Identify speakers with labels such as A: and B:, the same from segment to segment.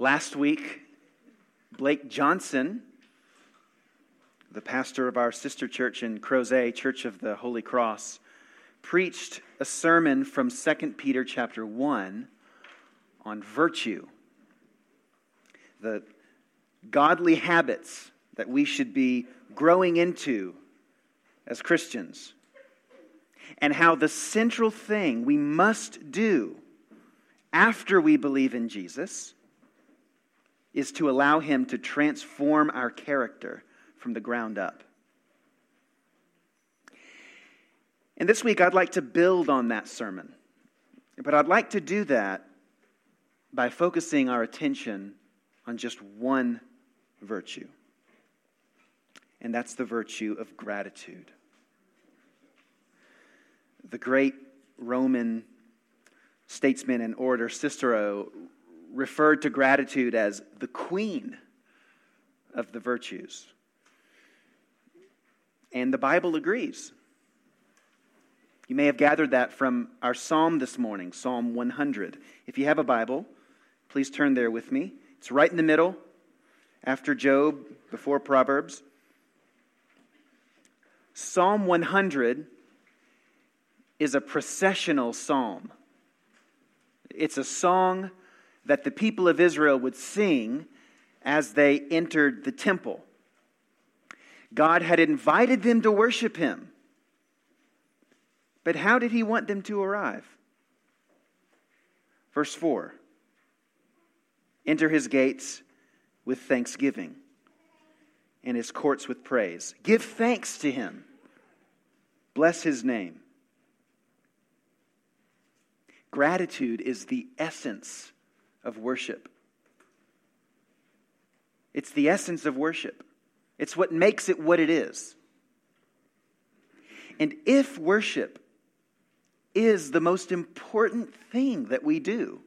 A: Last week, Blake Johnson, the pastor of our sister church in Crozet, Church of the Holy Cross, preached a sermon from 2 Peter chapter 1 on virtue. The godly habits that we should be growing into as Christians. And how the central thing we must do after we believe in Jesus is to allow Him to transform our character from the ground up. And this week, I'd like to build on that sermon. But I'd like to do that by focusing our attention on just one virtue, and that's the virtue of gratitude. The great Roman statesman and orator Cicero referred to gratitude as the queen of the virtues. And the Bible agrees. You may have gathered that from our psalm this morning, Psalm 100. If you have a Bible, please turn there with me. It's right in the middle, after Job, before Proverbs. Psalm 100 is a processional psalm. It's a song that the people of Israel would sing as they entered the temple. God had invited them to worship him. But how did he want them to arrive? Verse 4 Enter his gates with thanksgiving and his courts with praise. Give thanks to him. Bless his name. Gratitude is the essence of worship. It's the essence of worship. It's what makes it what it is. And if worship is the most important thing that we do,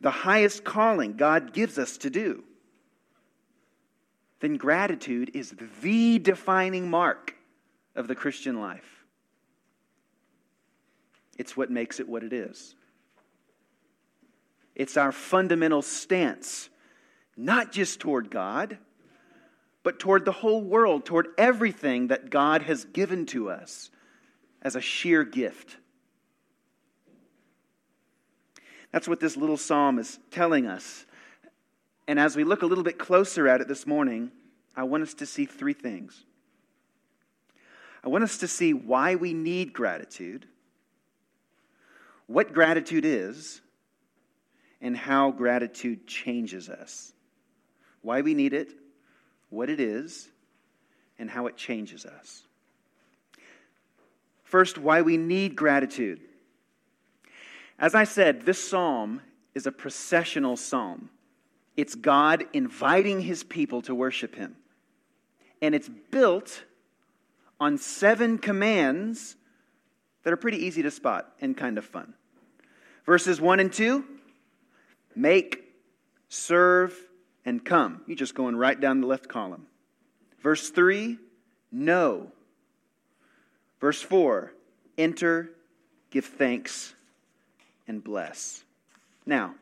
A: the highest calling God gives us to do, then gratitude is the defining mark of the Christian life. It's what makes it what it is. It's our fundamental stance, not just toward God, but toward the whole world, toward everything that God has given to us as a sheer gift. That's what this little psalm is telling us. And as we look a little bit closer at it this morning, I want us to see three things. I want us to see why we need gratitude, what gratitude is, and how gratitude changes us. Why we need it, what it is, and how it changes us. First, why we need gratitude. As I said, this psalm is a processional psalm. It's God inviting his people to worship him. And it's built on seven commands that are pretty easy to spot and kind of fun. Verses 1 and 2 make, serve, and come. You're just going right down the left column. Verse 3, know. Verse 4, enter, give thanks, and bless. Now,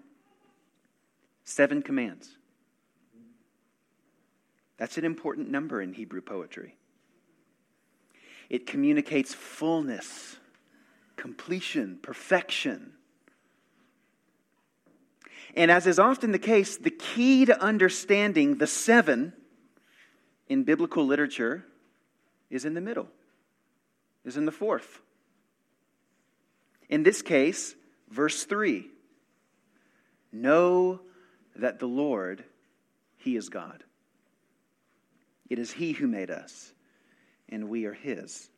A: seven commands. That's an important number in Hebrew poetry. It communicates fullness, completion, perfection. And as is often the case, the key to understanding the seven in biblical literature is in the middle, is in the fourth. In this case, verse 3 Know that the Lord, He is God. It is He who made us, and we are His.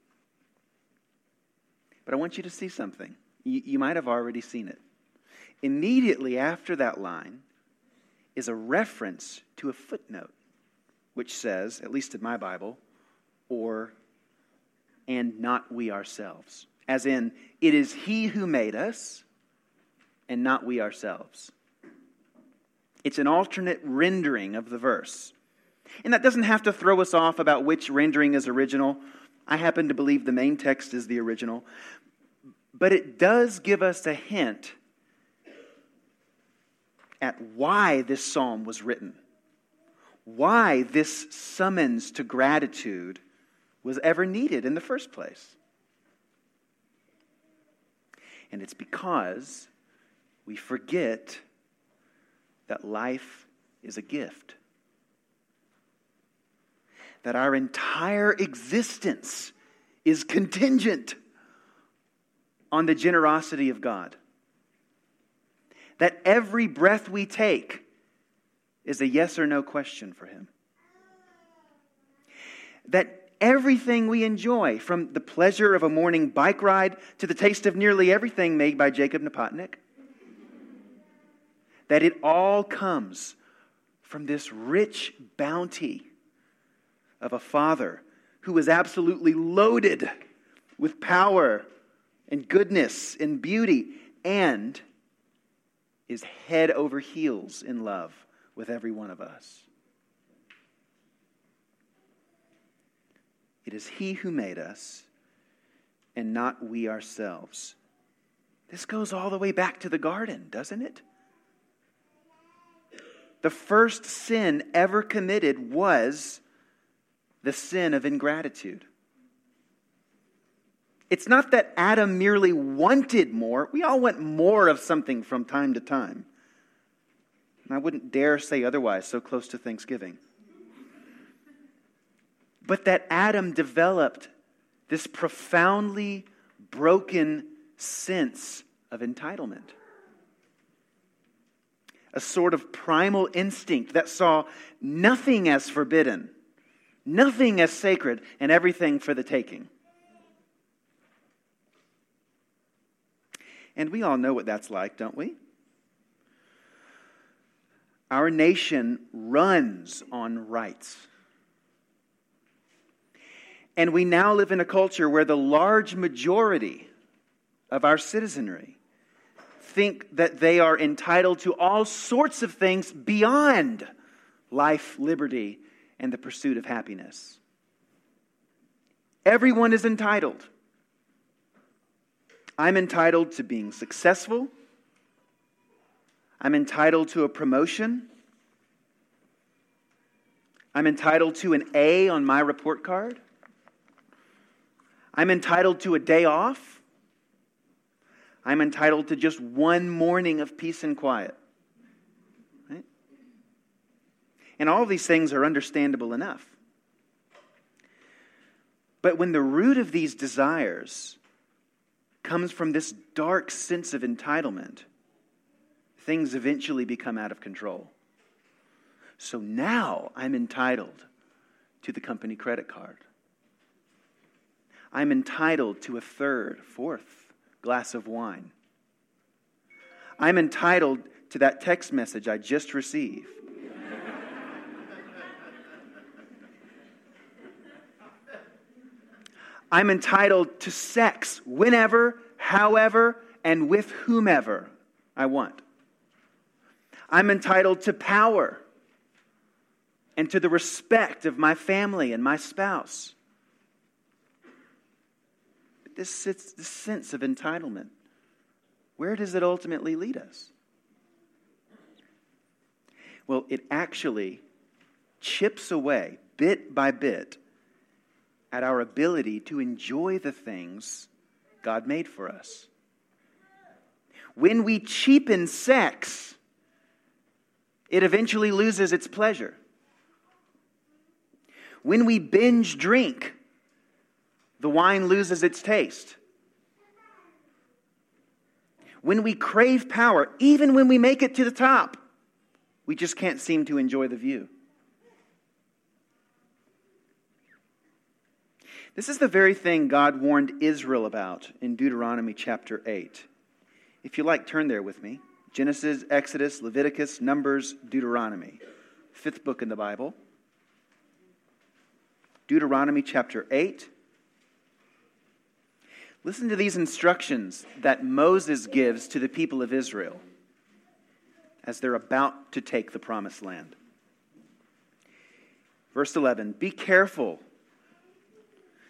A: But I want you to see something. You, you might have already seen it. Immediately after that line is a reference to a footnote, which says, at least in my Bible, or, and not we ourselves. As in, it is He who made us, and not we ourselves. It's an alternate rendering of the verse. And that doesn't have to throw us off about which rendering is original. I happen to believe the main text is the original. But it does give us a hint at why this psalm was written, why this summons to gratitude was ever needed in the first place. And it's because we forget that life is a gift. That our entire existence is contingent on the generosity of God. That every breath we take is a yes or no question for Him. That everything we enjoy, from the pleasure of a morning bike ride to the taste of nearly everything made by Jacob Napotnik, that it all comes from this rich bounty of a Father who is absolutely loaded with power and goodness and beauty and is head over heels in love with every one of us. It is He who made us and not we ourselves. This goes all the way back to the garden, doesn't it? The first sin ever committed was the sin of ingratitude. It's not that Adam merely wanted more. We all want more of something from time to time. And I wouldn't dare say otherwise so close to Thanksgiving. But that Adam developed this profoundly broken sense of entitlement a sort of primal instinct that saw nothing as forbidden, nothing as sacred, and everything for the taking. And we all know what that's like, don't we? Our nation runs on rights. And we now live in a culture where the large majority of our citizenry think that they are entitled to all sorts of things beyond life, liberty, and the pursuit of happiness. Everyone is entitled. I'm entitled to being successful. I'm entitled to a promotion. I'm entitled to an A on my report card. I'm entitled to a day off. I'm entitled to just one morning of peace and quiet. Right? And all of these things are understandable enough. But when the root of these desires comes from this dark sense of entitlement, things eventually become out of control. So now I'm entitled to the company credit card. I'm entitled to a third, fourth, glass of wine. I'm entitled to that text message I just received. I'm entitled to sex whenever, however, and with whomever I want. I'm entitled to power and to the respect of my family and my spouse this, this sense of entitlement, where does it ultimately lead us? Well, it actually chips away bit by bit at our ability to enjoy the things God made for us. When we cheapen sex, it eventually loses its pleasure. When we binge drink, the wine loses its taste. When we crave power, even when we make it to the top, we just can't seem to enjoy the view. This is the very thing God warned Israel about in Deuteronomy chapter 8. If you like, turn there with me. Genesis, Exodus, Leviticus, Numbers, Deuteronomy. Fifth book in the Bible. Deuteronomy chapter 8 Listen to these instructions that Moses gives to the people of Israel as they're about to take the promised land. Verse 11 Be careful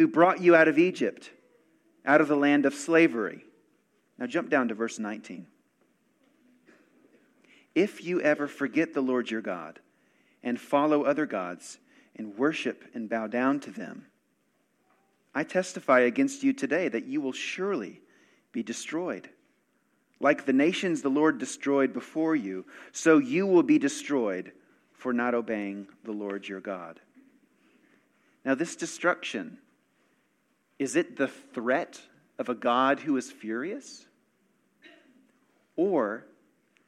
A: who brought you out of Egypt, out of the land of slavery. Now jump down to verse 19. If you ever forget the Lord your God, and follow other gods, and worship and bow down to them, I testify against you today that you will surely be destroyed. Like the nations the Lord destroyed before you, so you will be destroyed for not obeying the Lord your God. Now, this destruction, is it the threat of a God who is furious? Or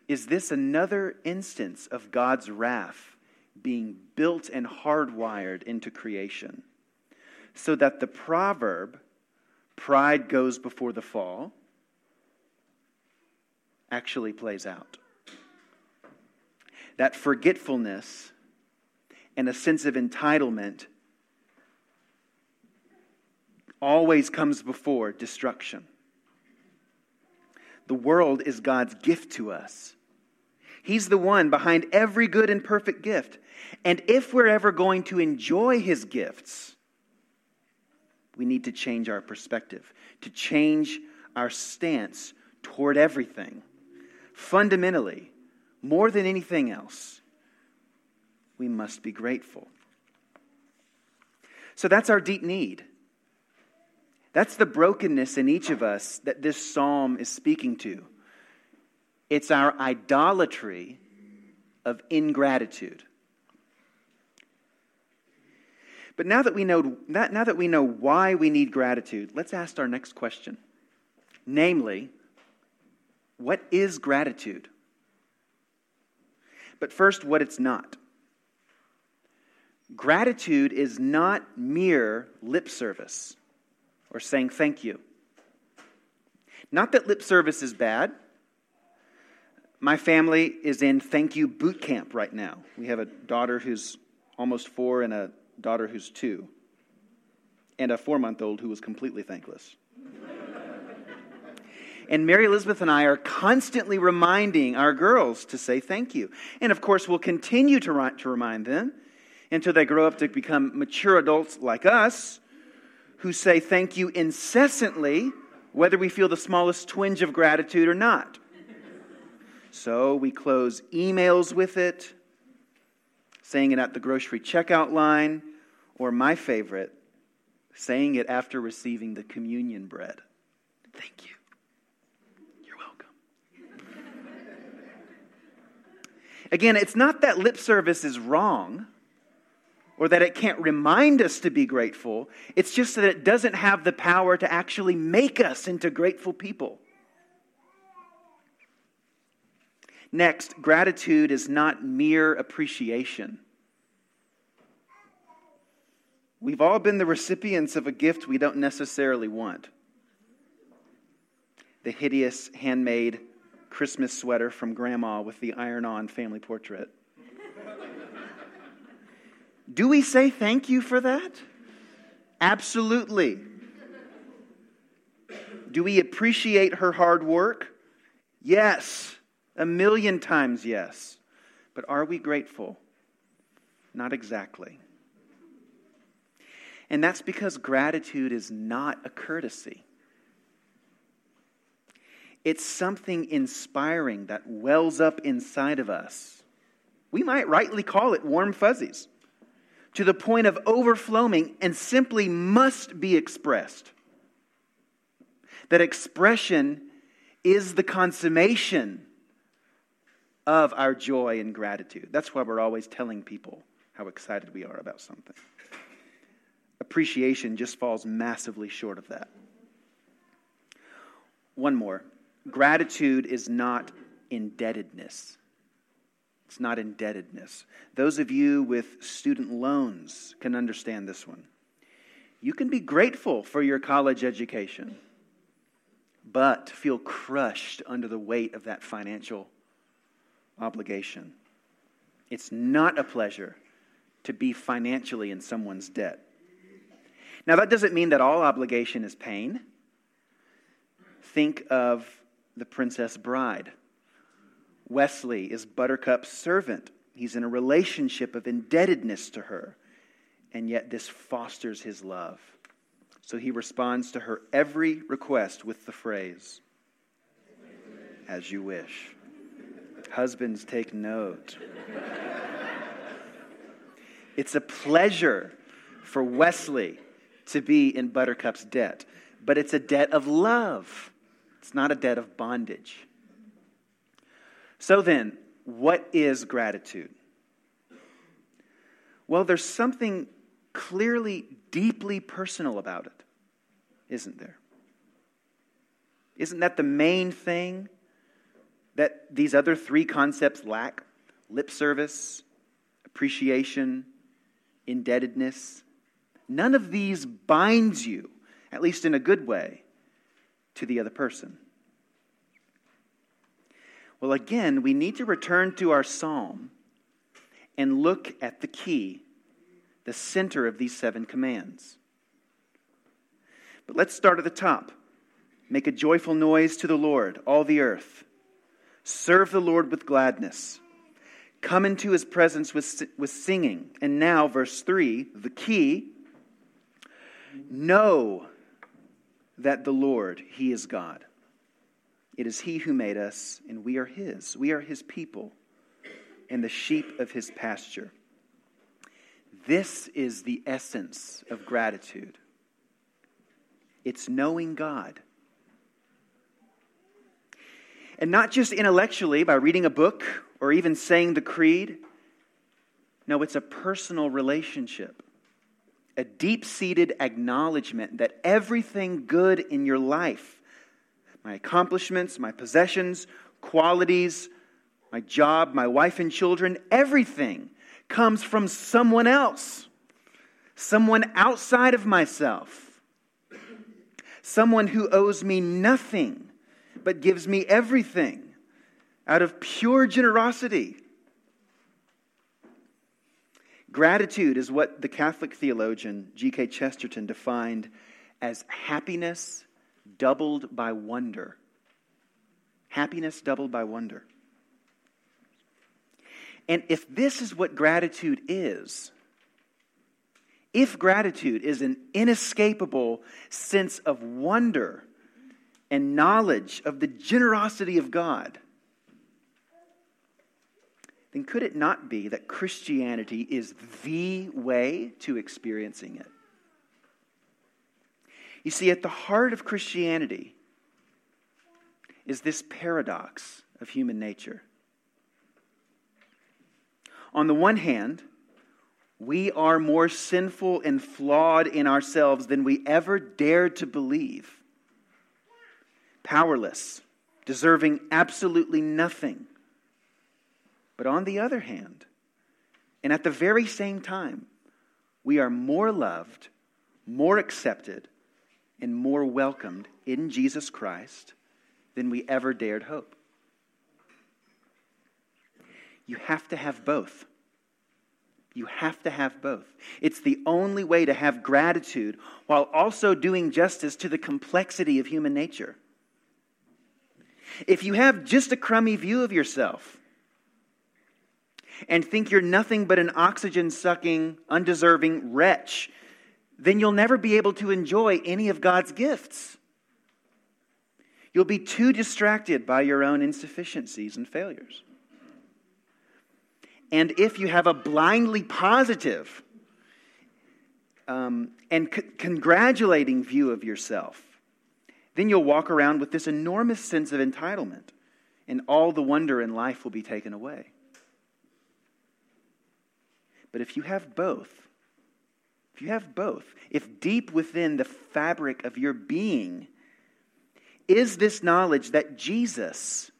A: is this another instance of God's wrath being built and hardwired into creation? so that the proverb, pride goes before the fall, actually plays out. That forgetfulness and a sense of entitlement always comes before destruction. The world is God's gift to us. He's the one behind every good and perfect gift. And if we're ever going to enjoy his gifts, we need to change our perspective, to change our stance toward everything. Fundamentally, more than anything else, we must be grateful. So that's our deep need. That's the brokenness in each of us that this psalm is speaking to. It's our idolatry of ingratitude. But now that we know, now that we know why we need gratitude, let's ask our next question. Namely, what is gratitude? But first, what it's not. Gratitude is not mere lip service or saying thank you. Not that lip service is bad. My family is in thank you boot camp right now. We have a daughter who's almost four and a daughter who's two, and a four month old who was completely thankless. and Mary Elizabeth and I are constantly reminding our girls to say thank you. And of course, we'll continue to, to remind them until they grow up to become mature adults like us who say thank you incessantly, whether we feel the smallest twinge of gratitude or not. So we close emails with it saying it at the grocery checkout line, or my favorite, saying it after receiving the communion bread. Thank you. You're welcome. Again, it's not that lip service is wrong or that it can't remind us to be grateful. It's just that it doesn't have the power to actually make us into grateful people. Next, gratitude is not mere appreciation. We've all been the recipients of a gift we don't necessarily want. The hideous handmade Christmas sweater from grandma with the iron on family portrait. Do we say thank you for that? Absolutely. Do we appreciate her hard work? Yes. A million times yes. But are we grateful? Not exactly. And that's because gratitude is not a courtesy. It's something inspiring that wells up inside of us. We might rightly call it warm fuzzies, to the point of overflowing and simply must be expressed. That expression is the consummation of our joy and gratitude. That's why we're always telling people how excited we are about something. Appreciation just falls massively short of that. One more gratitude is not indebtedness. It's not indebtedness. Those of you with student loans can understand this one. You can be grateful for your college education, but feel crushed under the weight of that financial obligation. It's not a pleasure to be financially in someone's debt. Now, that doesn't mean that all obligation is pain. Think of the Princess Bride. Westley is Buttercup's servant. He's in a relationship of indebtedness to her, and yet this fosters his love. So he responds to her every request with the phrase, As you wish. Husbands, take note. it's a pleasure for Westley to be in Buttercup's debt, but it's a debt of love. It's not a debt of bondage. So then, what is gratitude? Well, there's something clearly deeply personal about it, isn't there? Isn't that the main thing that these other three concepts lack? Lip service, appreciation, indebtedness. None of these binds you, at least in a good way, to the other person. Well, again, we need to return to our psalm and look at the key, the center of these seven commands. But let's start at the top. Make a joyful noise to the Lord, all the earth. Serve the Lord with gladness. Come into his presence with, with singing. And now, verse 3, the key know that the Lord, He is God. It is He who made us, and we are His. We are His people and the sheep of His pasture. This is the essence of gratitude it's knowing God. And not just intellectually by reading a book or even saying the creed. No, it's a personal relationship a deep seated acknowledgement that everything good in your life, my accomplishments, my possessions, qualities, my job, my wife and children, everything comes from someone else, someone outside of myself, someone who owes me nothing but gives me everything out of pure generosity. Gratitude is what the Catholic theologian G.K. Chesterton defined as happiness doubled by wonder. Happiness doubled by wonder. And if this is what gratitude is, if gratitude is an inescapable sense of wonder and knowledge of the generosity of God, then could it not be that Christianity is the way to experiencing it? You see, at the heart of Christianity is this paradox of human nature. On the one hand, we are more sinful and flawed in ourselves than we ever dared to believe. Powerless, deserving absolutely nothing but on the other hand, and at the very same time, we are more loved, more accepted, and more welcomed in Jesus Christ than we ever dared hope. You have to have both. You have to have both. It's the only way to have gratitude while also doing justice to the complexity of human nature. If you have just a crummy view of yourself, and think you're nothing but an oxygen sucking, undeserving wretch, then you'll never be able to enjoy any of God's gifts. You'll be too distracted by your own insufficiencies and failures. And if you have a blindly positive um, and c- congratulating view of yourself, then you'll walk around with this enormous sense of entitlement, and all the wonder in life will be taken away. But if you have both, you have both, if deep within the fabric of your being is this knowledge that Jesus,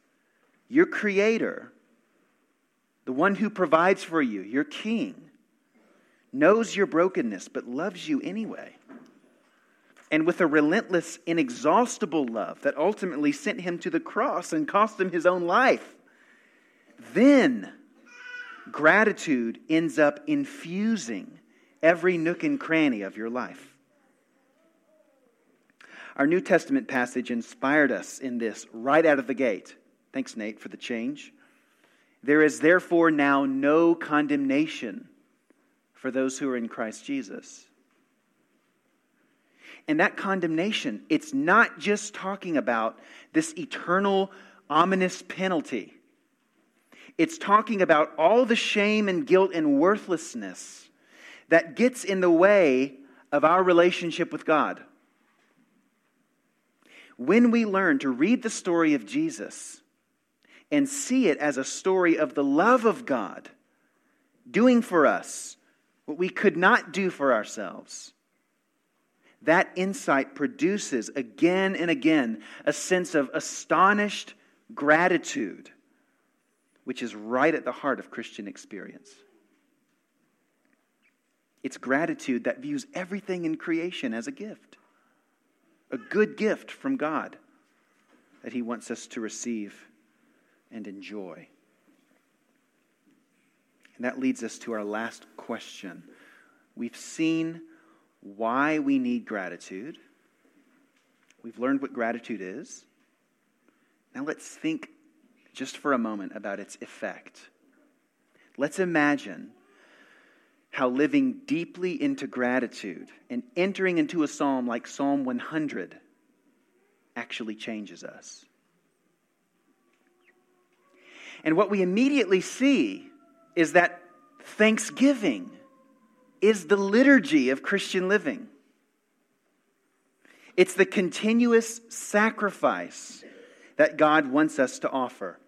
A: your creator, the one who provides for you, your king, knows your brokenness but loves you anyway, and with a relentless, inexhaustible love that ultimately sent him to the cross and cost him his own life, then gratitude ends up infusing every nook and cranny of your life. Our New Testament passage inspired us in this right out of the gate. Thanks, Nate, for the change. There is therefore now no condemnation for those who are in Christ Jesus. And that condemnation, it's not just talking about this eternal, ominous penalty. It's talking about all the shame and guilt and worthlessness that gets in the way of our relationship with God. When we learn to read the story of Jesus and see it as a story of the love of God doing for us what we could not do for ourselves, that insight produces again and again a sense of astonished gratitude, which is right at the heart of Christian experience. It's gratitude that views everything in creation as a gift, a good gift from God that He wants us to receive and enjoy. And that leads us to our last question. We've seen why we need gratitude. We've learned what gratitude is. Now let's think just for a moment about its effect. Let's imagine how living deeply into gratitude and entering into a psalm like Psalm 100 actually changes us. And what we immediately see is that thanksgiving is the liturgy of Christian living. It's the continuous sacrifice that God wants us to offer.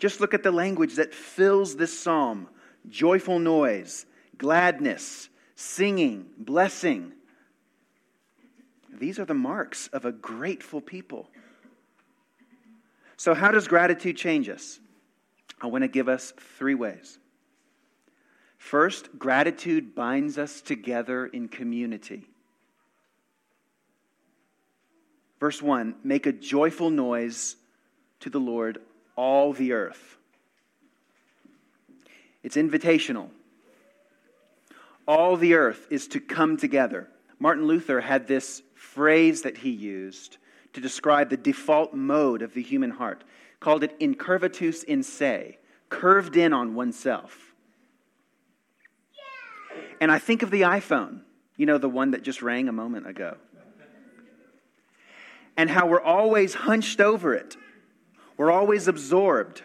A: Just look at the language that fills this psalm joyful noise, gladness, singing, blessing. These are the marks of a grateful people. So, how does gratitude change us? I want to give us three ways. First, gratitude binds us together in community. Verse 1 Make a joyful noise to the Lord, all the earth. It's invitational. All the earth is to come together. Martin Luther had this phrase that he used to describe the default mode of the human heart, called it incurvatus in se, curved in on oneself. And I think of the iPhone, you know, the one that just rang a moment ago. And how we're always hunched over it, we're always absorbed.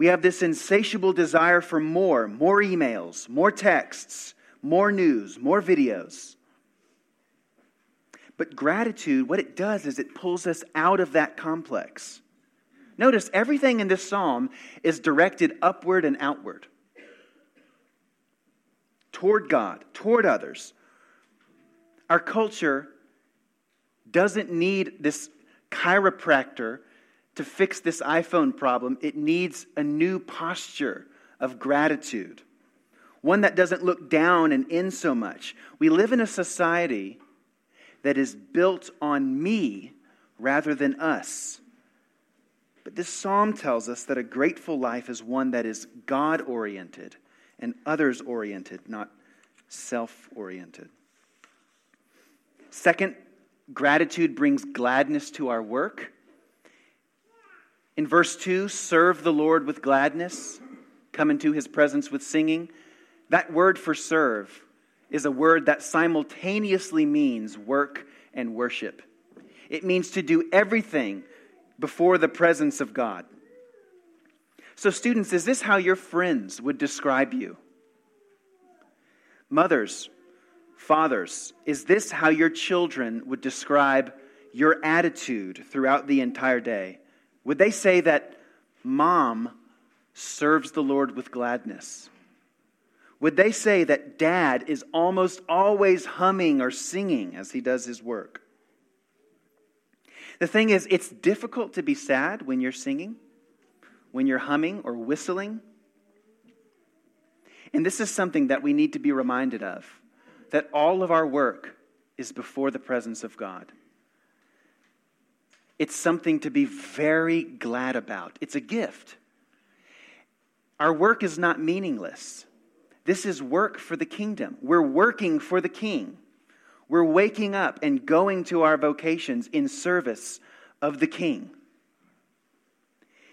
A: We have this insatiable desire for more more emails, more texts, more news, more videos. But gratitude, what it does is it pulls us out of that complex. Notice everything in this psalm is directed upward and outward toward God, toward others. Our culture doesn't need this chiropractor to fix this iPhone problem. It needs a new posture of gratitude, one that doesn't look down and in so much. We live in a society that is built on me rather than us. But this psalm tells us that a grateful life is one that is God oriented and others oriented, not self oriented. Second, gratitude brings gladness to our work. In verse 2, serve the Lord with gladness, come into his presence with singing. That word for serve is a word that simultaneously means work and worship. It means to do everything before the presence of God. So, students, is this how your friends would describe you? Mothers, fathers, is this how your children would describe your attitude throughout the entire day? Would they say that mom serves the Lord with gladness? Would they say that dad is almost always humming or singing as he does his work? The thing is, it's difficult to be sad when you're singing when you're humming or whistling. And this is something that we need to be reminded of that all of our work is before the presence of God. It's something to be very glad about. It's a gift. Our work is not meaningless. This is work for the kingdom. We're working for the king. We're waking up and going to our vocations in service of the king.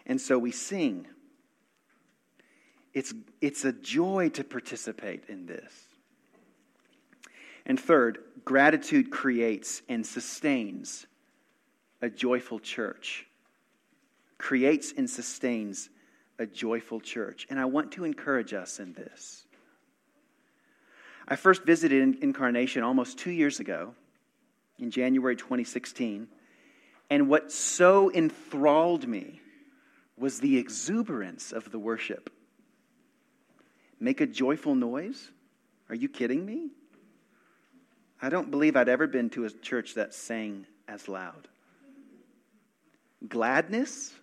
A: And so we sing. It's, it's a joy to participate in this. And third, gratitude creates and sustains a joyful church. Creates and sustains a joyful church. And I want to encourage us in this. I first visited Incarnation almost two years ago, in January 2016. And what so enthralled me was the exuberance of the worship. Make a joyful noise? Are you kidding me? I don't believe I'd ever been to a church that sang as loud. Gladness?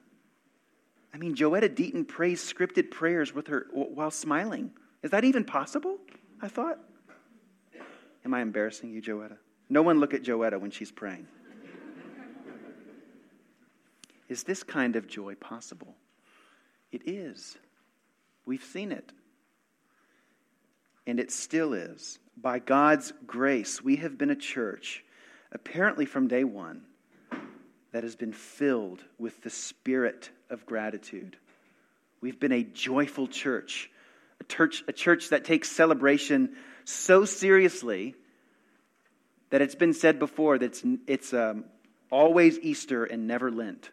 A: I mean, Joetta Deaton prays scripted prayers with her while smiling. Is that even possible? I thought. Am I embarrassing you, Joetta? No one look at Joetta when she's praying. is this kind of joy possible? It is. We've seen it. And it still is. By God's grace, we have been a church, apparently from day one, that has been filled with the spirit of gratitude. We've been a joyful church, a church, a church that takes celebration so seriously that it's been said before that it's, it's um, always Easter and never Lent.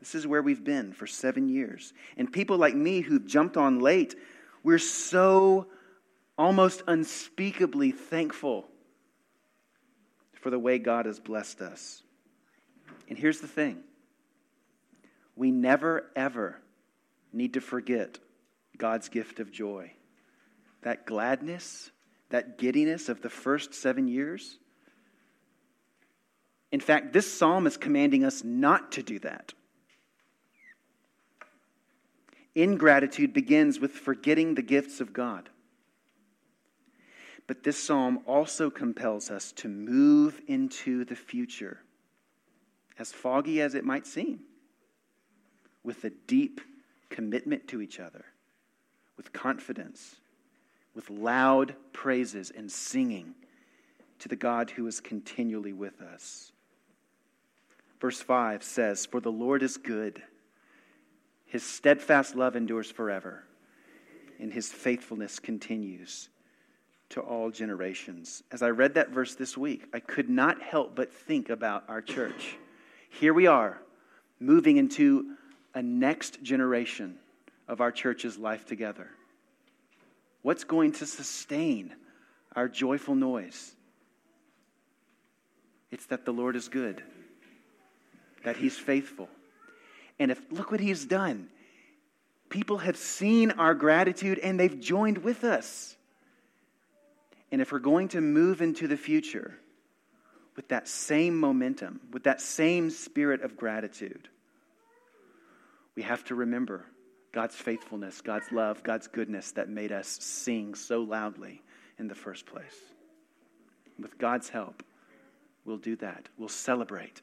A: This is where we've been for seven years. And people like me who've jumped on late, we're so almost unspeakably thankful for the way God has blessed us. And here's the thing we never, ever need to forget God's gift of joy. That gladness, that giddiness of the first seven years. In fact, this psalm is commanding us not to do that. Ingratitude begins with forgetting the gifts of God. But this psalm also compels us to move into the future, as foggy as it might seem, with a deep commitment to each other, with confidence, with loud praises and singing to the God who is continually with us. Verse 5 says, For the Lord is good, his steadfast love endures forever, and his faithfulness continues to all generations. As I read that verse this week, I could not help but think about our church. Here we are, moving into a next generation of our church's life together. What's going to sustain our joyful noise? It's that the Lord is good, that He's faithful. And if look what He's done. People have seen our gratitude and they've joined with us. And if we're going to move into the future with that same momentum, with that same spirit of gratitude, we have to remember God's faithfulness, God's love, God's goodness that made us sing so loudly in the first place. With God's help, we'll do that. We'll celebrate.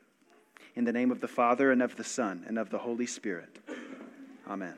A: In the name of the Father, and of the Son, and of the Holy Spirit. Amen.